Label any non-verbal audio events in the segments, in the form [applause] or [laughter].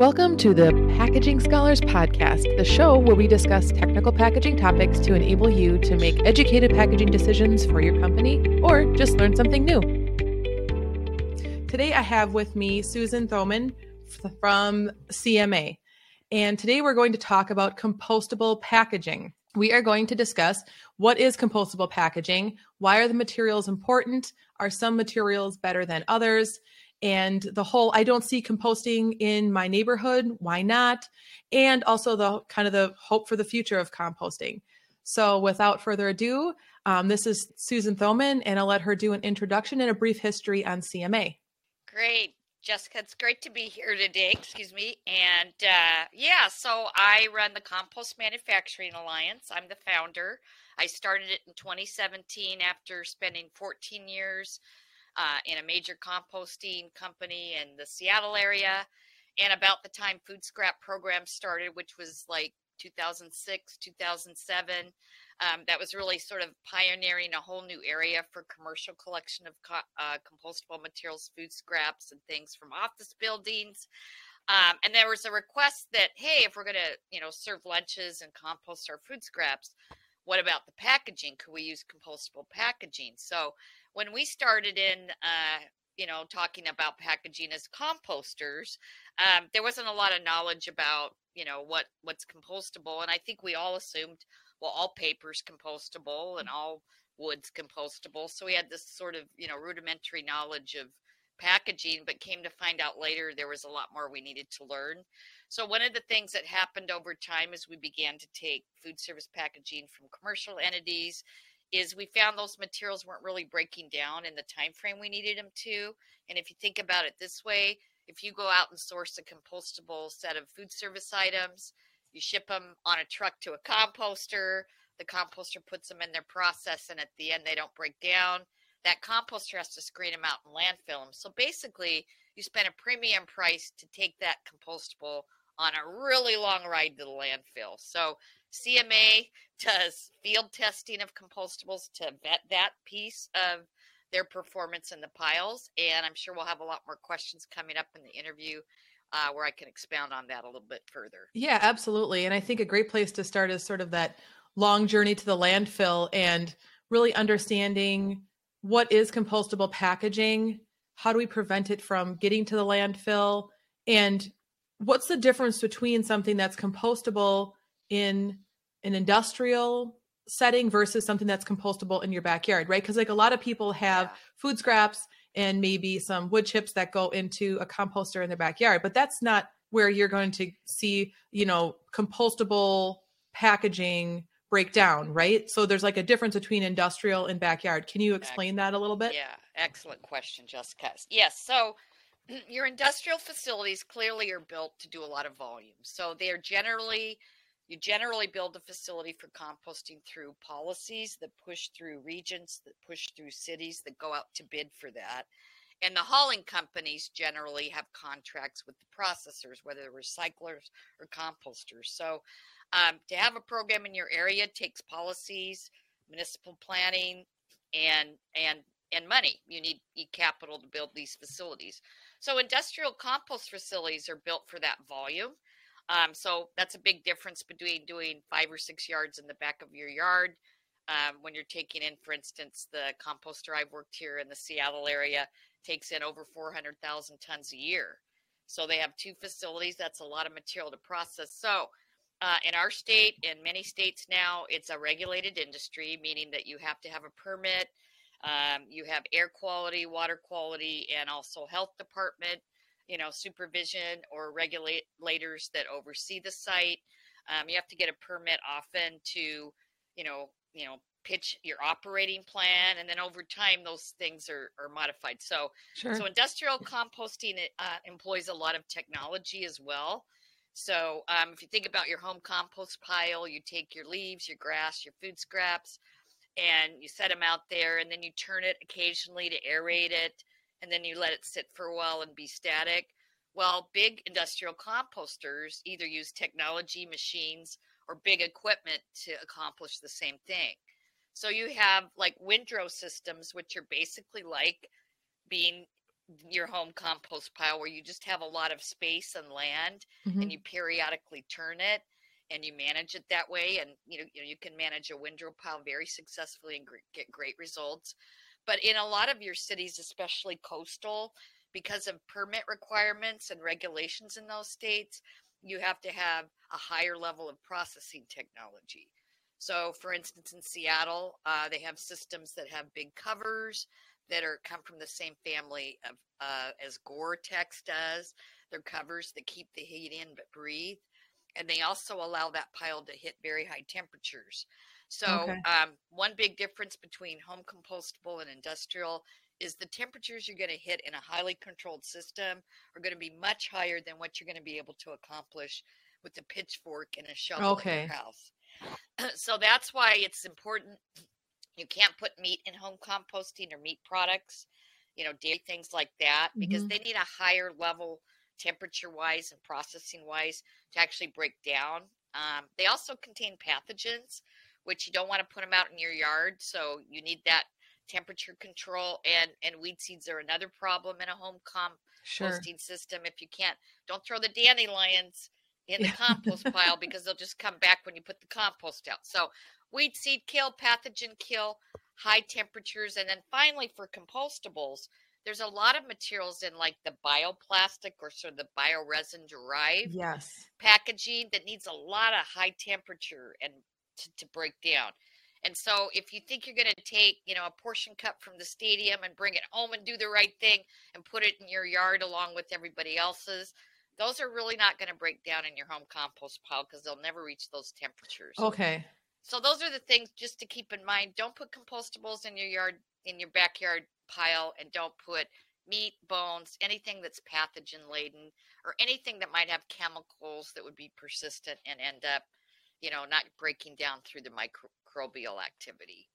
Welcome to the Packaging Scholars Podcast, the show where we discuss technical packaging topics to enable you to make educated packaging decisions for your company or just learn something new. Today I have with me Susan Thoman from CMA. And today we're going to talk about compostable packaging. We are going to discuss what is compostable packaging, why are the materials important, are some materials better than others, and the whole I don't see composting in my neighborhood. Why not? And also the kind of the hope for the future of composting. So without further ado, um, this is Susan Thoman, and I'll let her do an introduction and a brief history on CMA. Great. Jessica, it's great to be here today. Excuse me. And uh, yeah, so I run the Compost Manufacturing Alliance. I'm the founder. I started it in 2017 after spending 14 years uh, in a major composting company in the Seattle area. And about the time food scrap program started, which was like 2006, 2007, um, that was really sort of pioneering a whole new area for commercial collection of co- uh, compostable materials, food scraps, and things from office buildings. Um, and there was a request that, hey, if we're going to, you know, serve lunches and compost our food scraps, what about the packaging? Could we use compostable packaging? So when we started in uh, you know talking about packaging as composters um, there wasn't a lot of knowledge about you know what what's compostable and i think we all assumed well all paper's compostable and all wood's compostable so we had this sort of you know rudimentary knowledge of packaging but came to find out later there was a lot more we needed to learn. So one of the things that happened over time is we began to take food service packaging from commercial entities is we found those materials weren't really breaking down in the time frame we needed them to and if you think about it this way if you go out and source a compostable set of food service items you ship them on a truck to a composter the composter puts them in their process and at the end they don't break down that composter has to screen them out and landfill them so basically you spend a premium price to take that compostable on a really long ride to the landfill. So CMA does field testing of compostables to vet that piece of their performance in the piles. And I'm sure we'll have a lot more questions coming up in the interview uh, where I can expound on that a little bit further. Yeah, absolutely. And I think a great place to start is sort of that long journey to the landfill and really understanding what is compostable packaging, how do we prevent it from getting to the landfill, and what's the difference between something that's compostable in an industrial setting versus something that's compostable in your backyard, right? Because like a lot of people have yeah. food scraps and maybe some wood chips that go into a composter in their backyard, but that's not where you're going to see, you know, compostable packaging break down, right? So there's like a difference between industrial and backyard. Can you explain excellent. that a little bit? Yeah, excellent question, Jessica. Yes, so [clears throat] your industrial facilities clearly are built to do a lot of volume. So they are generally you generally build a facility for composting through policies that push through regions, that push through cities, that go out to bid for that. And the hauling companies generally have contracts with the processors, whether they're recyclers or composters. So um, to have a program in your area takes policies, municipal planning, and and and money. You need, capital to build these facilities. So industrial compost facilities are built for that volume. Um, so that's a big difference between doing five or six yards in the back of your yard. Um, when you're taking in, for instance, the composter I've worked here in the Seattle area takes in over 400,000 tons a year. So they have two facilities. That's a lot of material to process. So uh, in our state, in many states now, it's a regulated industry, meaning that you have to have a permit. Um, you have air quality, water quality, and also health department you know, supervision or regulators that oversee the site. Um, you have to get a permit often to, you know, you know, pitch your operating plan, and then over time those things are, are modified. So, sure. so industrial composting uh, employs a lot of technology as well. So, um, if you think about your home compost pile, you take your leaves, your grass, your food scraps, and you set them out there, and then you turn it occasionally to aerate it and then you let it sit for a while and be static. Well, big industrial composters either use technology, machines, or big equipment to accomplish the same thing. So you have like windrow systems, which are basically like being your home compost pile where you just have a lot of space and land Mhm. and you periodically turn it and you manage it that way and you know, you know you can manage a windrow pile very successfully and get great results but in a lot of your cities especially coastal because of permit requirements and regulations in those states you have to have a higher level of processing technology so for instance in seattle uh, they have systems that have big covers that are come from the same family of uh, as gore-tex does they're covers that keep the heat in but breathe and they also allow that pile to hit very high temperatures. So, Okay. um, one big difference between home compostable and industrial is the temperatures you're going to hit in a highly controlled system are going to be much higher than what you're going to be able to accomplish with a pitchfork and a shovel Okay. in your house. [clears throat] so that's why it's important. You can't put meat in home composting or meat products, you know, dairy things like that, because Mhm. they need a higher level temperature wise and processing wise to actually break down. Um, they also contain pathogens, which you don't want to put them out in your yard. So you need that temperature control. And and weed seeds are another problem in a home Sure. composting system. If you can't, don't throw the dandelions in the Yeah. compost pile [laughs] because they'll just come back when you put the compost out. So weed seed kill, pathogen kill, high temperatures, and then finally for compostables, there's a lot of materials in like the bioplastic or sort of the bioresin derived Yes. packaging that needs a lot of high temperature and to, to break down. And so if you think you're going to take, you know, a portion cup from the stadium and bring it home and do the right thing and put it in your yard along with everybody else's, those are really not going to break down in your home compost pile because they'll never reach those temperatures. Okay. So those are the things just to keep in mind. Don't put compostables in your yard in your backyard pile and don't put meat, bones, anything that's pathogen laden or anything that might have chemicals that would be persistent and end up, you know, not breaking down through the microbial activity.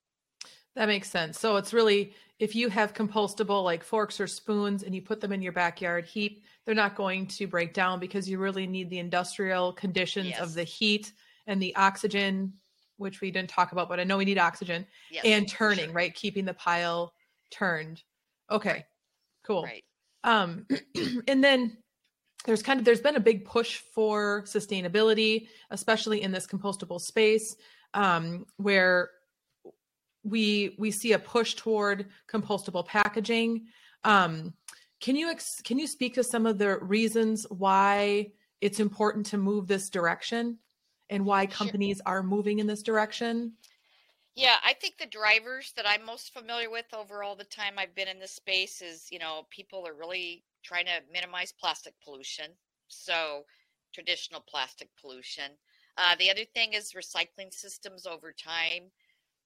That makes sense. So it's really if you have compostable like forks or spoons and you put them in your backyard heap, they're not going to break down because you really need the industrial conditions of the heat and the oxygen, which we didn't talk about, but I know we need oxygen Yes. and turning, sure. right? Keeping the pile turned. Okay. Right. Cool. Right. Um, [clears throat] and then there's kind of there's been a big push for sustainability, especially in this compostable space, um, where we we see a push toward compostable packaging. Um, can you ex- can you speak to some of the reasons why it's important to move this direction, and why Sure. companies are moving in this direction? Yeah, I think the drivers that I'm most familiar with over all the time I've been in this space is, you know, people are really trying to minimize plastic pollution. So, traditional plastic pollution. Uh, the other thing is recycling systems over time.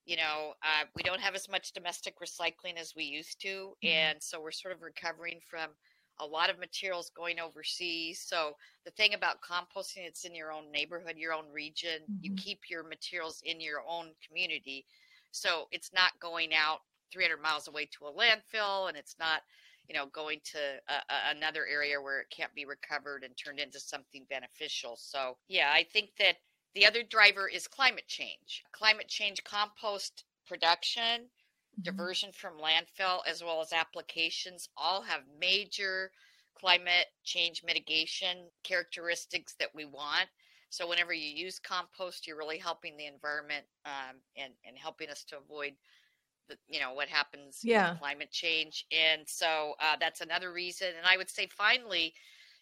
You know, uh, we don't have as much domestic recycling as we used to. Mhm. And so we're sort of recovering from a lot of materials going overseas. So, the thing about composting, it's in your own neighborhood, your own region. You Mhm. keep your materials in your own community. So it's not going out 300 miles away to a landfill and it's not, you know, going to a, a, another area where it can't be recovered and turned into something beneficial. So, yeah, I think that the other driver is climate change. Climate change compost production Mhm. diversion from landfill as well as applications all have major climate change mitigation characteristics that we want. So whenever you use compost, you're really helping the environment um, and and helping us to avoid you know what happens Yeah. with climate change. And so uh, that's another reason. And I would say finally,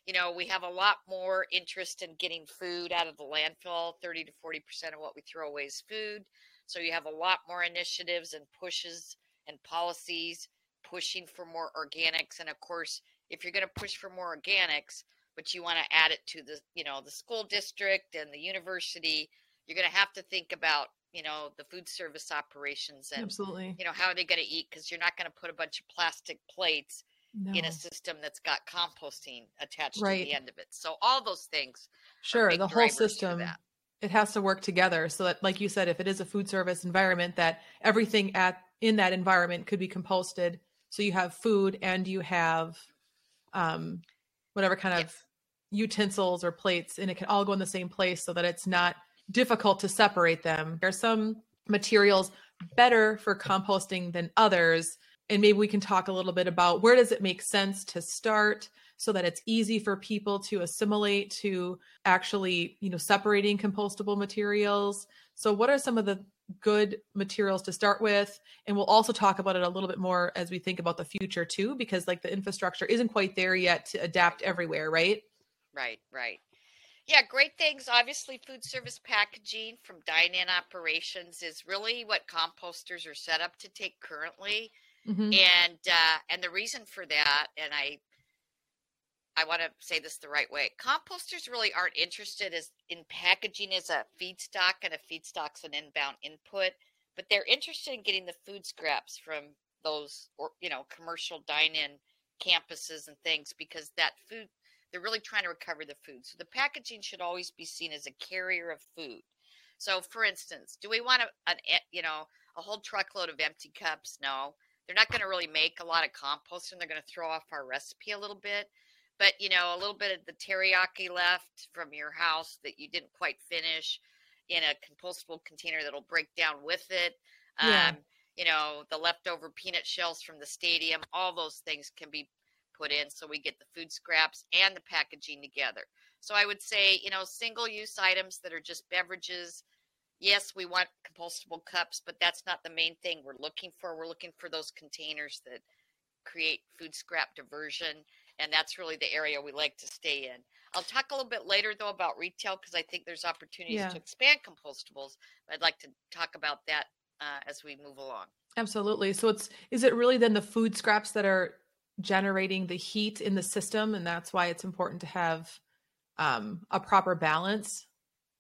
you know, we have a lot more interest in getting food out of the landfill. Thirty to forty percent of what we throw away is food. So you have a lot more initiatives and pushes and policies pushing for more organics. And of course, if you're going to push for more organics, but you want to add it to the, you know, the school district and the university, you're going to have to think about, you know, the food service operations and, Absolutely. you know, how are they going to eat? Because you're not going to put a bunch of plastic plates No. in a system that's got composting attached Right. to the end of it. So all those things. Sure, the whole system it has to work together so that like you said if it is a food service environment that everything at in that environment could be composted so you have food and you have um whatever kind of Yes. utensils or plates and it can all go in the same place so that it's not difficult to separate them. There's some materials better for composting than others and maybe we can talk a little bit about where does it make sense to start so that it's easy for people to assimilate to actually you know separating compostable materials. So what are some of the good materials to start with? And we'll also talk about it a little bit more as we think about the future too because like the infrastructure isn't quite there yet to adapt everywhere right? Right right yeah great things obviously food service packaging from dine-in operations is really what composters are set up to take currently mm-hmm. and uh, and the reason for that and i I want to say this the right way. Composters really aren't interested as in packaging as a feedstock, and a feedstock's an inbound input, but they're interested in getting the food scraps from those, or you know, commercial dine-in campuses and things because that food they're really trying to recover the food. So the packaging should always be seen as a carrier of food. So, for instance, do we want a, an you know a whole truckload of empty cups? No, they're not going to really make a lot of compost, and they're going to throw off our recipe a little bit but you know a little bit of the teriyaki left from your house that you didn't quite finish in a compostable container that'll break down with it yeah. um, you know the leftover peanut shells from the stadium all those things can be put in so we get the food scraps and the packaging together so i would say you know single use items that are just beverages yes we want compostable cups but that's not the main thing we're looking for we're looking for those containers that create food scrap diversion and that's really the area we like to stay in. I'll talk a little bit later though about retail because I think there's opportunities yeah. to expand compostables. I'd like to talk about that uh, as we move along. Absolutely. So it's is it really then the food scraps that are generating the heat in the system, and that's why it's important to have um, a proper balance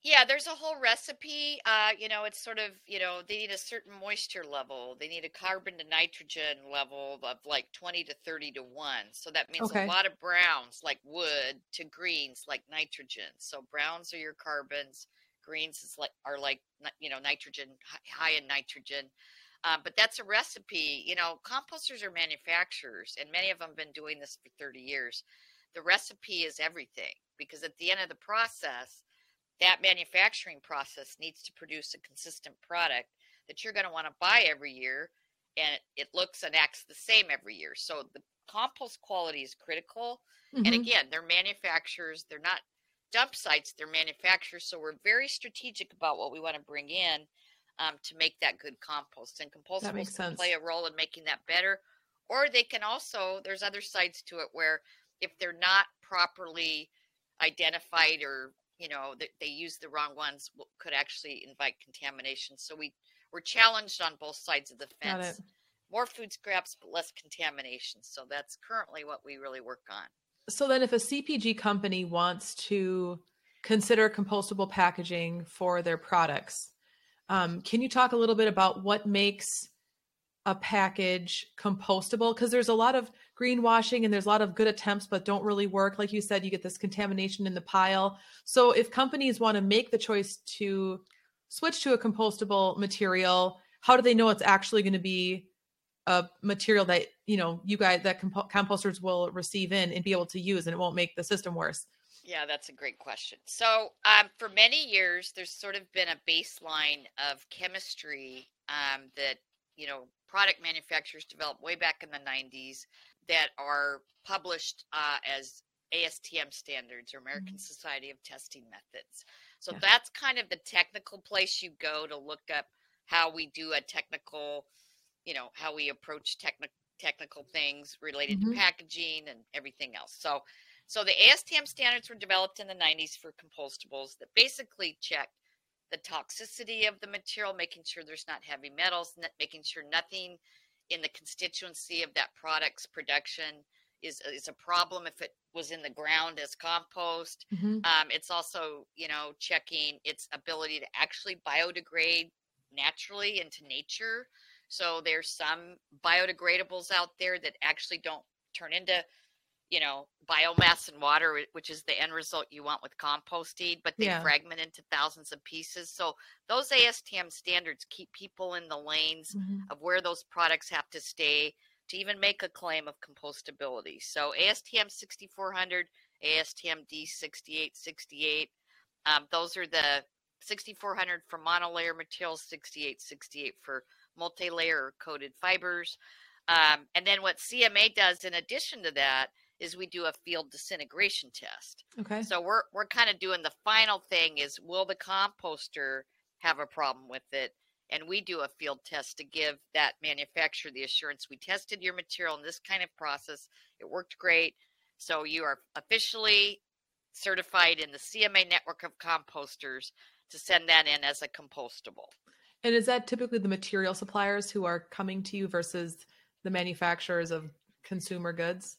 yeah, there's a whole recipe. Uh, you know, it's sort of, you know, they need a certain moisture level. They need a carbon to nitrogen level of like 20 to 30 to 1. So that means okay. a lot of browns like wood to greens like nitrogen. So browns are your carbons, greens is like are like you know, nitrogen high in nitrogen. Um, but that's a recipe. You know, composters are manufacturers, and many of them have been doing this for 30 years. The recipe is everything because at the end of the process, that manufacturing process needs to produce a consistent product that you're going to want to buy every year and it looks and acts the same every year so the compost quality is critical mm-hmm. and again they're manufacturers they're not dump sites they're manufacturers so we're very strategic about what we want to bring in um, to make that good compost and compostables can play a role in making that better or they can also there's other sides to it where if they're not properly identified or you know they, they use the wrong ones could actually invite contamination. So we we're challenged on both sides of the fence. more food scraps but less contamination. So that's currently what we really work on. So then if a cpg company wants to consider compostable packaging for their products um, can you talk a little bit about what makes a package compostable? Because there's a lot of greenwashing and there's a lot of good attempts but don't really work. Like you said you get this contamination in the pile. So if companies want to make the choice to switch to a compostable material how do they know it's actually going to be a material that you know you guys that comp- composters will receive in and be able to use and it won't make the system worse yeah, that's a great question. So, um, for many years, there's sort of been a baseline of chemistry um, that you know product manufacturers developed way back in the 90s that are published uh, as ASTM standards or American mm-hmm. Society of Testing Methods. So yeah. that's kind of the technical place you go to look up how we do a technical, you know, how we approach technical technical things related mm-hmm. to packaging and everything else. So so the ASTM standards were developed in the 90s for compostables that basically checked the toxicity of the material, making sure there's not heavy metals, making sure nothing in the constituency of that product's production is is a problem if it was in the ground as compost. Mm-hmm. Um, it's also you know checking its ability to actually biodegrade naturally into nature. So there's some biodegradables out there that actually don't turn into you know, biomass and water, which is the end result you want with composting, but they yeah. fragment into thousands of pieces. So those ASTM standards keep people in the lanes mm-hmm. of where those products have to stay to even make a claim of compostability. So ASTM 6400, ASTM D6868, um, those are the 6400 for monolayer materials, 6868 for multi-layer coated fibers. Um, and then what CMA does in addition to that is we do a field disintegration test. Okay. So we're we're kind of doing the final thing is will the composter have a problem with it? And we do a field test to give that manufacturer the assurance we tested your material in this kind of process. It worked great. So you are officially certified in the CMA network of composters to send that in as a compostable. And is that typically the material suppliers who are coming to you versus the manufacturers of consumer goods?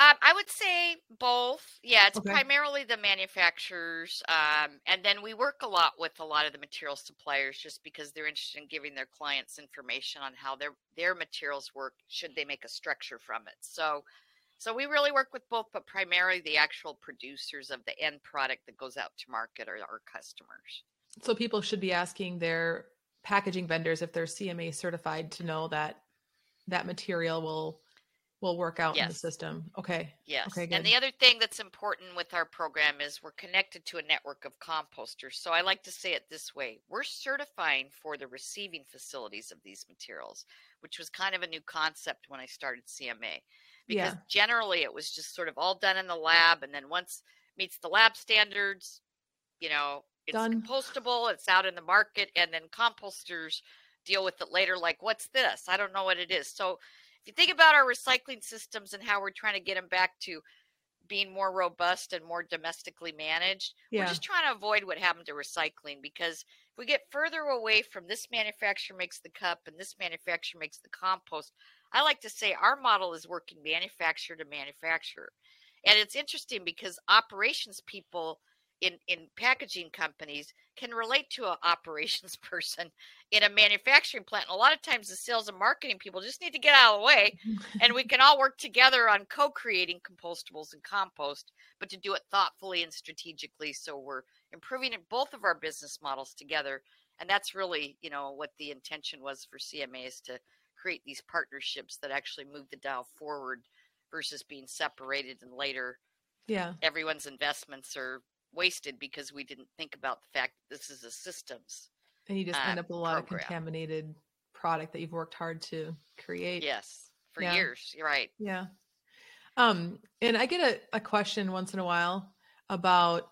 Um, I would say both. Yeah, it's Okay. primarily the manufacturers, um, and then we work a lot with a lot of the material suppliers, just because they're interested in giving their clients information on how their their materials work. Should they make a structure from it? So, so we really work with both, but primarily the actual producers of the end product that goes out to market are our customers. So people should be asking their packaging vendors if they're CMA certified to know that that material will will work out in the system. Okay. Yes. Okay, good. and the other thing that's important with our program is we're connected to a network of composters. So I like to say it this way we're certifying for the receiving facilities of these materials, which was kind of a new concept when I started CMA. Because Yeah. generally it was just sort of all done in the lab. And then once meets the lab standards, you know, it's Done. compostable, it's out in the market, and then composters deal with it later like, what's this? I don't know what it is. So if you think about our recycling systems and how we're trying to get them back to being more robust and more domestically managed, we're just trying to avoid what happened to recycling because if we get further away from this manufacturer makes the cup and this manufacturer makes the compost, I like to say our model is working manufacturer to manufacturer. And it's interesting because operations people in, in packaging companies can relate to an operations [laughs] person in a manufacturing plant. And a lot of times the sales and marketing people just need to get out of the way and we [laughs] can all work together on co-creating compostables and compost, but to do it thoughtfully and strategically so we're improving in both of our business models together. And that's really, you know, what the intention was for CMA is to create these partnerships that actually move the dial forward versus being separated and later yeah. everyone's investments are wasted because we didn't think about the fact that this is a systems. And you just end uh, up with a lot program. of contaminated product that you've worked hard to create. Yes, for Yeah. years. You're right. Yeah. Um, and I get a, a question once in a while about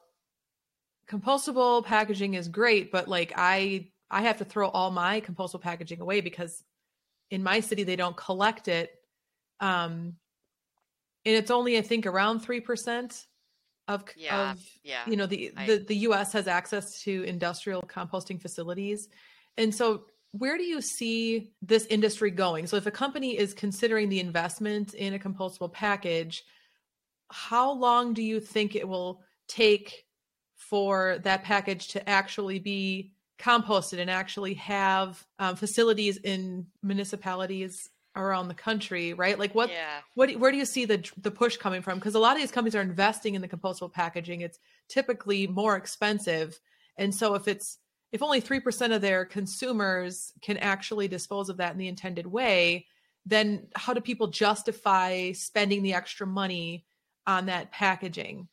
compostable packaging is great, but like I I have to throw all my compostable packaging away because in my city they don't collect it. Um and it's only I think around three percent of Yeah, of Yeah. you know the, I- the the US has access to industrial composting facilities. And so where do you see this industry going? So if a company is considering the investment in a compostable package, how long do you think it will take for that package to actually be composted and actually have um, facilities in municipalities around the country, right? Like what yeah. what where do you see the the push coming from because a lot of these companies are investing in the compostable packaging it's typically more expensive and so if it's if only 3% of their consumers can actually dispose of that in the intended way then how do people justify spending the extra money on that packaging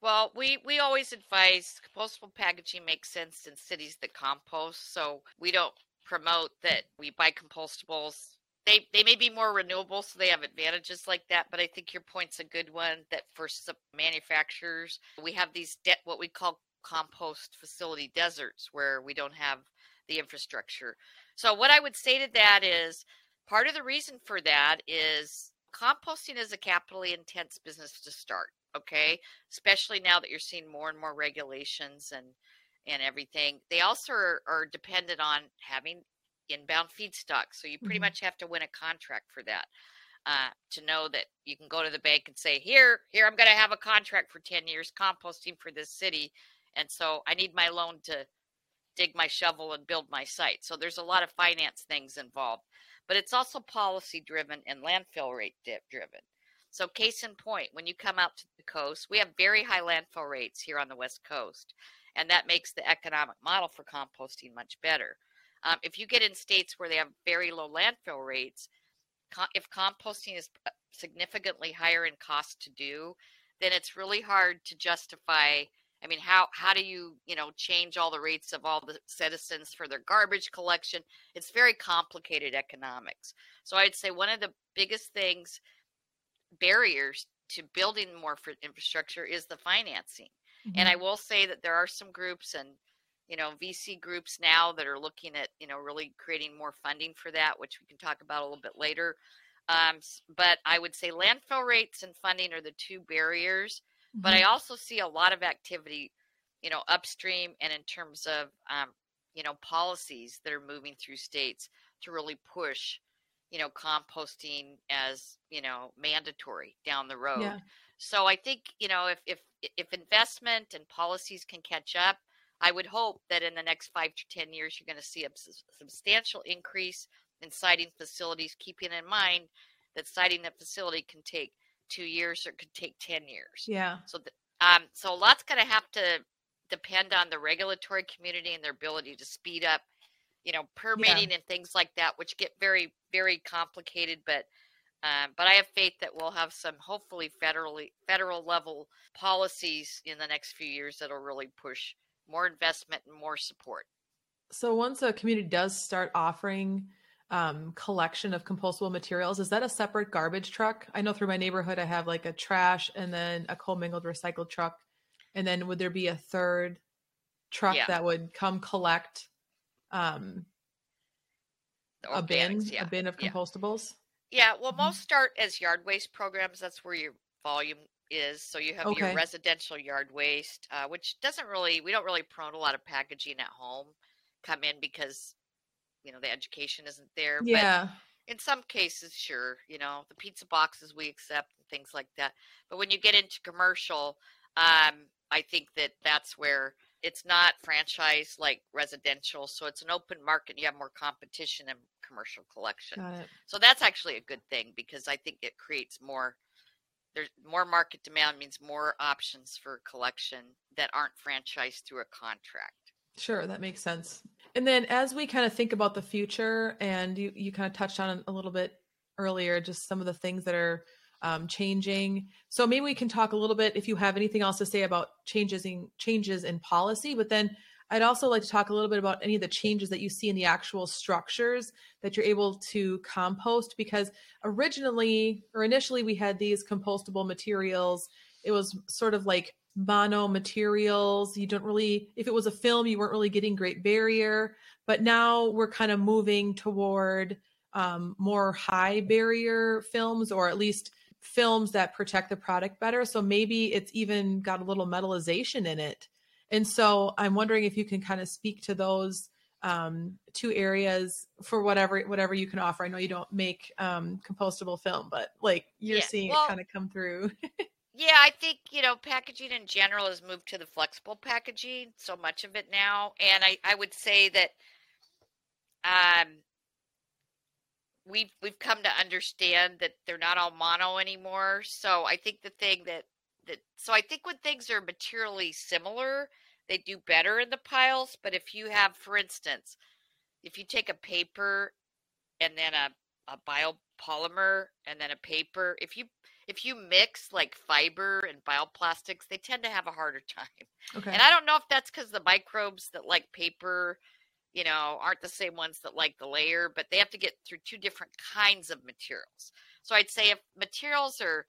Well, we we always advise compostable packaging makes sense in cities that compost. So we don't promote that we buy compostables. They they may be more renewable, so they have advantages like that. But I think your point's a good one. That for some manufacturers, we have these de- what we call compost facility deserts where we don't have the infrastructure. So what I would say to that is part of the reason for that is composting is a capitally intense business to start. Okay, especially now that you're seeing more and more regulations and and everything. They also are, are dependent on having inbound feedstock, so you pretty Mhm. much have to win a contract for that. Uh, to know that you can go to the bank and say, "Here, here, I'm going to have a contract for ten years composting for this city, and so I need my loan to dig my shovel and build my site." So there's a lot of finance things involved, but it's also policy driven and landfill rate driven. So, case in point, when you come out to the coast, we have very high landfill rates here on the West Coast, and that makes the economic model for composting much better. Um, if you get in states where they have very low landfill rates, co- if composting is uh, significantly higher in cost to do, then it's really hard to justify I mean, how how do you you know change all the rates of all the citizens for their garbage collection? It's very complicated economics. So I'd say one of the biggest things barriers to building more for infrastructure is the financing. Mm-hmm. And I will say that there are some groups and you know VC groups now that are looking at you know really creating more funding for that, which we can talk about a little bit later. Um, but I would say landfill rates and funding are the two barriers. Mm-hmm. But I also see a lot of activity, you know, upstream and in terms of, um, you know, policies that are moving through states to really push, you know, composting as, you know, mandatory down the road. Yeah. So I think, you know, if, if, if investment and policies can catch up, I would hope that in the next five to 10 years, you're going to see a substantial increase in siting facilities, keeping in mind that siting the facility can take two years or it could take 10 years. Yeah. So, um, so a lot's going to have to depend on the regulatory community and their ability to speed up, you know, permitting yeah. and things like that, which get very, very complicated. But, um, but I have faith that we'll have some hopefully federally federal level policies in the next few years that'll really push more investment and more support. So once a community does start offering um, collection of compostable materials. Is that a separate garbage truck? I know through my neighborhood I have like a trash and then a commingled recycled truck. And then would there be a third truck yeah. that would come collect um, a bin, yeah. a bin of compostables? Yeah, well, mm-hmm. most start as yard waste programs. That's where your volume is. So you have okay. your residential yard waste, uh, which doesn't really, we don't really promote a lot of packaging at home come in because you know the education isn't there yeah but in some cases sure you know the pizza boxes we accept and things like that but when you get into commercial um i think that that's where it's not franchise like residential so it's an open market you have more competition in commercial collection so that's actually a good thing because i think it creates more there's more market demand means more options for collection that aren't franchised through a contract Sure, that makes sense. And then as we kind of think about the future, and you, you kind of touched on a little bit earlier, just some of the things that are um, changing. So maybe we can talk a little bit if you have anything else to say about changes in changes in policy. But then I'd also like to talk a little bit about any of the changes that you see in the actual structures that you're able to compost. Because originally or initially we had these compostable materials. It was sort of like mono materials. You don't really, if it was a film, you weren't really getting great barrier. But now we're kind of moving toward um, more high barrier films, or at least films that protect the product better. So maybe it's even got a little metallization in it. And so I'm wondering if you can kind of speak to those um, two areas for whatever whatever you can offer. I know you don't make um, compostable film, but like you're yeah, seeing well, it kind of come through. [laughs] Yeah, I think, you know, packaging in general has moved to the flexible packaging, so much of it now. And I, I would say that um, we've we've come to understand that they're not all mono anymore. So I think the thing that that so I think when things are materially similar, they do better in the piles. But if you have, for instance, if you take a paper and then a, a biopolymer and then a paper, if you if you mix like fiber and bioplastics, they tend to have a harder [laughs] time. Okay. And I don't know if that's because the microbes that like paper, you know, aren't the same ones that like the layer, but they have to get through two different kinds of materials. So I'd say if materials are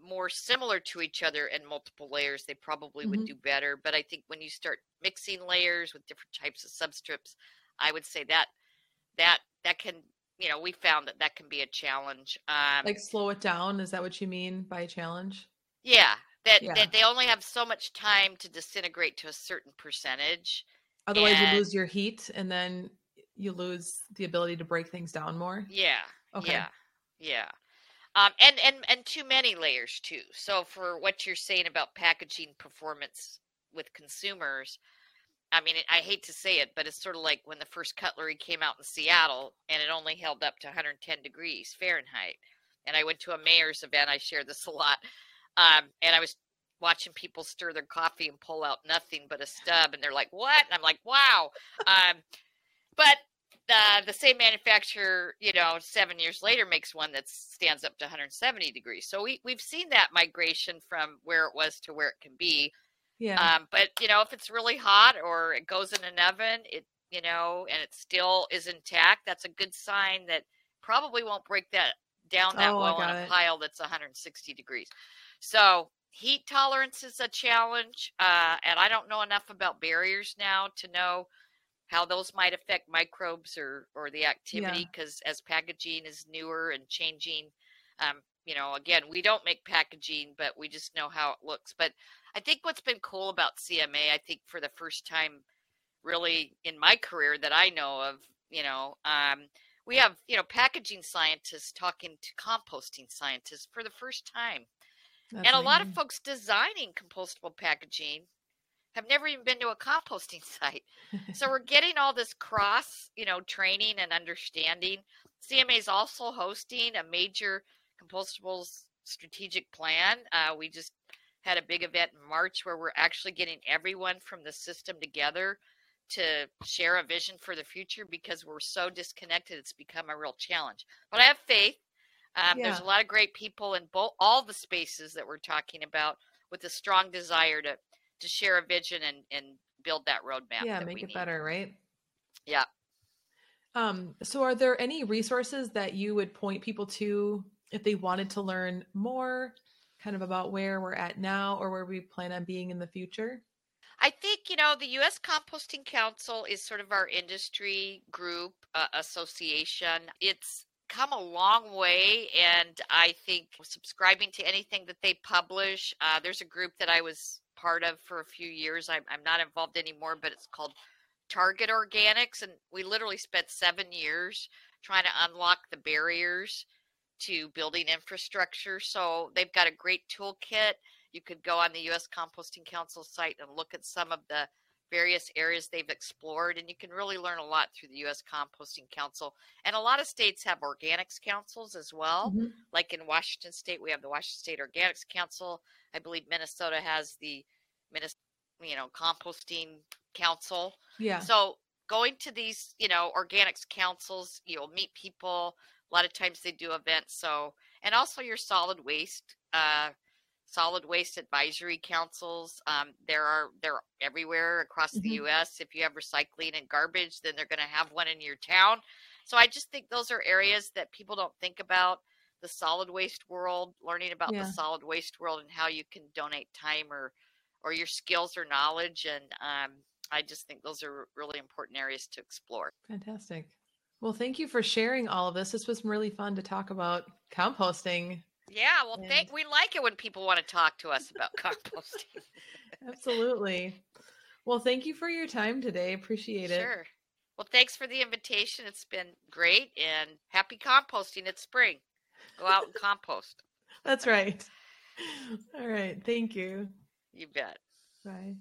more similar to each other and multiple layers, they probably mm-hmm. would do better. But I think when you start mixing layers with different types of substrates, I would say that that that can you know, we found that that can be a challenge. Um, like slow it down. Is that what you mean by challenge? Yeah, that yeah. that they only have so much time to disintegrate to a certain percentage. Otherwise, and, you lose your heat, and then you lose the ability to break things down more. Yeah. Okay. Yeah. Yeah. Um, and and and too many layers too. So for what you're saying about packaging performance with consumers, I mean, I hate to say it, but it's sort of like when the first cutlery came out in Seattle and it only held up to 110 degrees Fahrenheit. And I went to a mayor's event. I share this a lot. Um, and I was watching people stir their coffee and pull out nothing but a stub. And they're like, what? And I'm like, wow. Um, but the, the same manufacturer, you know, seven years later makes one that stands up to 170 degrees. So we, we've seen that migration from where it was to where it can be. Yeah. Um, but you know, if it's really hot or it goes in an oven, it you know, and it still is intact, that's a good sign that probably won't break that down that Oh, well in a pile that's 160 degrees. So heat tolerance is a challenge, uh, and I don't know enough about barriers now to know how those might affect microbes or or the activity because as packaging is newer and changing um, you know again we don't make packaging but we just know how it looks. But i think what's been cool about cma i think for the first time really in my career that i know of you know um, we have you know packaging scientists talking to composting scientists for the first time. That's and a lot of folks designing compostable packaging have never even been to a composting [laughs] site. So we're [laughs] getting all this cross, you know, training and understanding. CMA is also hosting a major compostables strategic plan. Uh, we just had a big event in March where we're actually getting everyone from the system together to share a vision for the future because we're so disconnected. It's become a real challenge. But I have faith. Um, There's a lot of great people in both all the spaces that we're talking about with a strong desire to to share a vision and and build that roadmap. yeah, that make we it need. better, right? Yeah. Um, so are there any resources that you would point people to if they wanted to learn more kind of about where we're at now or where we plan on being in the future? I think, you know, the U.S. Composting Council is sort of our industry group uh, association. It's come a long way, and I think subscribing to anything that they publish, uh, there's a group that I was part of for a few years. I'm, I'm not involved anymore, but it's called Target Organics, and we literally spent seven years trying to unlock the barriers to building infrastructure. So they've got a great toolkit you could go on the U.S. Composting Council site and look at some of the various areas they've explored, and you can really learn a lot through the U.S. Composting Council. And a lot of states have organics councils as well. Mhm. Like in Washington State, we have the Washington State Organics Council. I believe Minnesota has the Minnesota, you know, Composting Council. Yeah. So going to these, you know, organics councils, you'll meet people. A lot of times they do events. So, and also your solid waste, uh, solid waste advisory councils. Um, there are they're everywhere across the Mhm. U.S. If you have recycling and garbage, then they're going to have one in your town. So I just think those are areas that people don't think about the solid waste world, learning about Yeah. the solid waste world and how you can donate time or or your skills or knowledge. And um, I just think those are really important areas to explore. Fantastic. Well, thank you for sharing all of this. This was really fun to talk about composting. Yeah, well, thank we like it when people want to talk to us about [laughs] composting. Absolutely. Well, thank you for your time today. Appreciate it. Sure. Well, thanks for the invitation. It's been great and happy composting. It's spring. Go out and compost. That's right. All right. Thank you. You bet. Bye.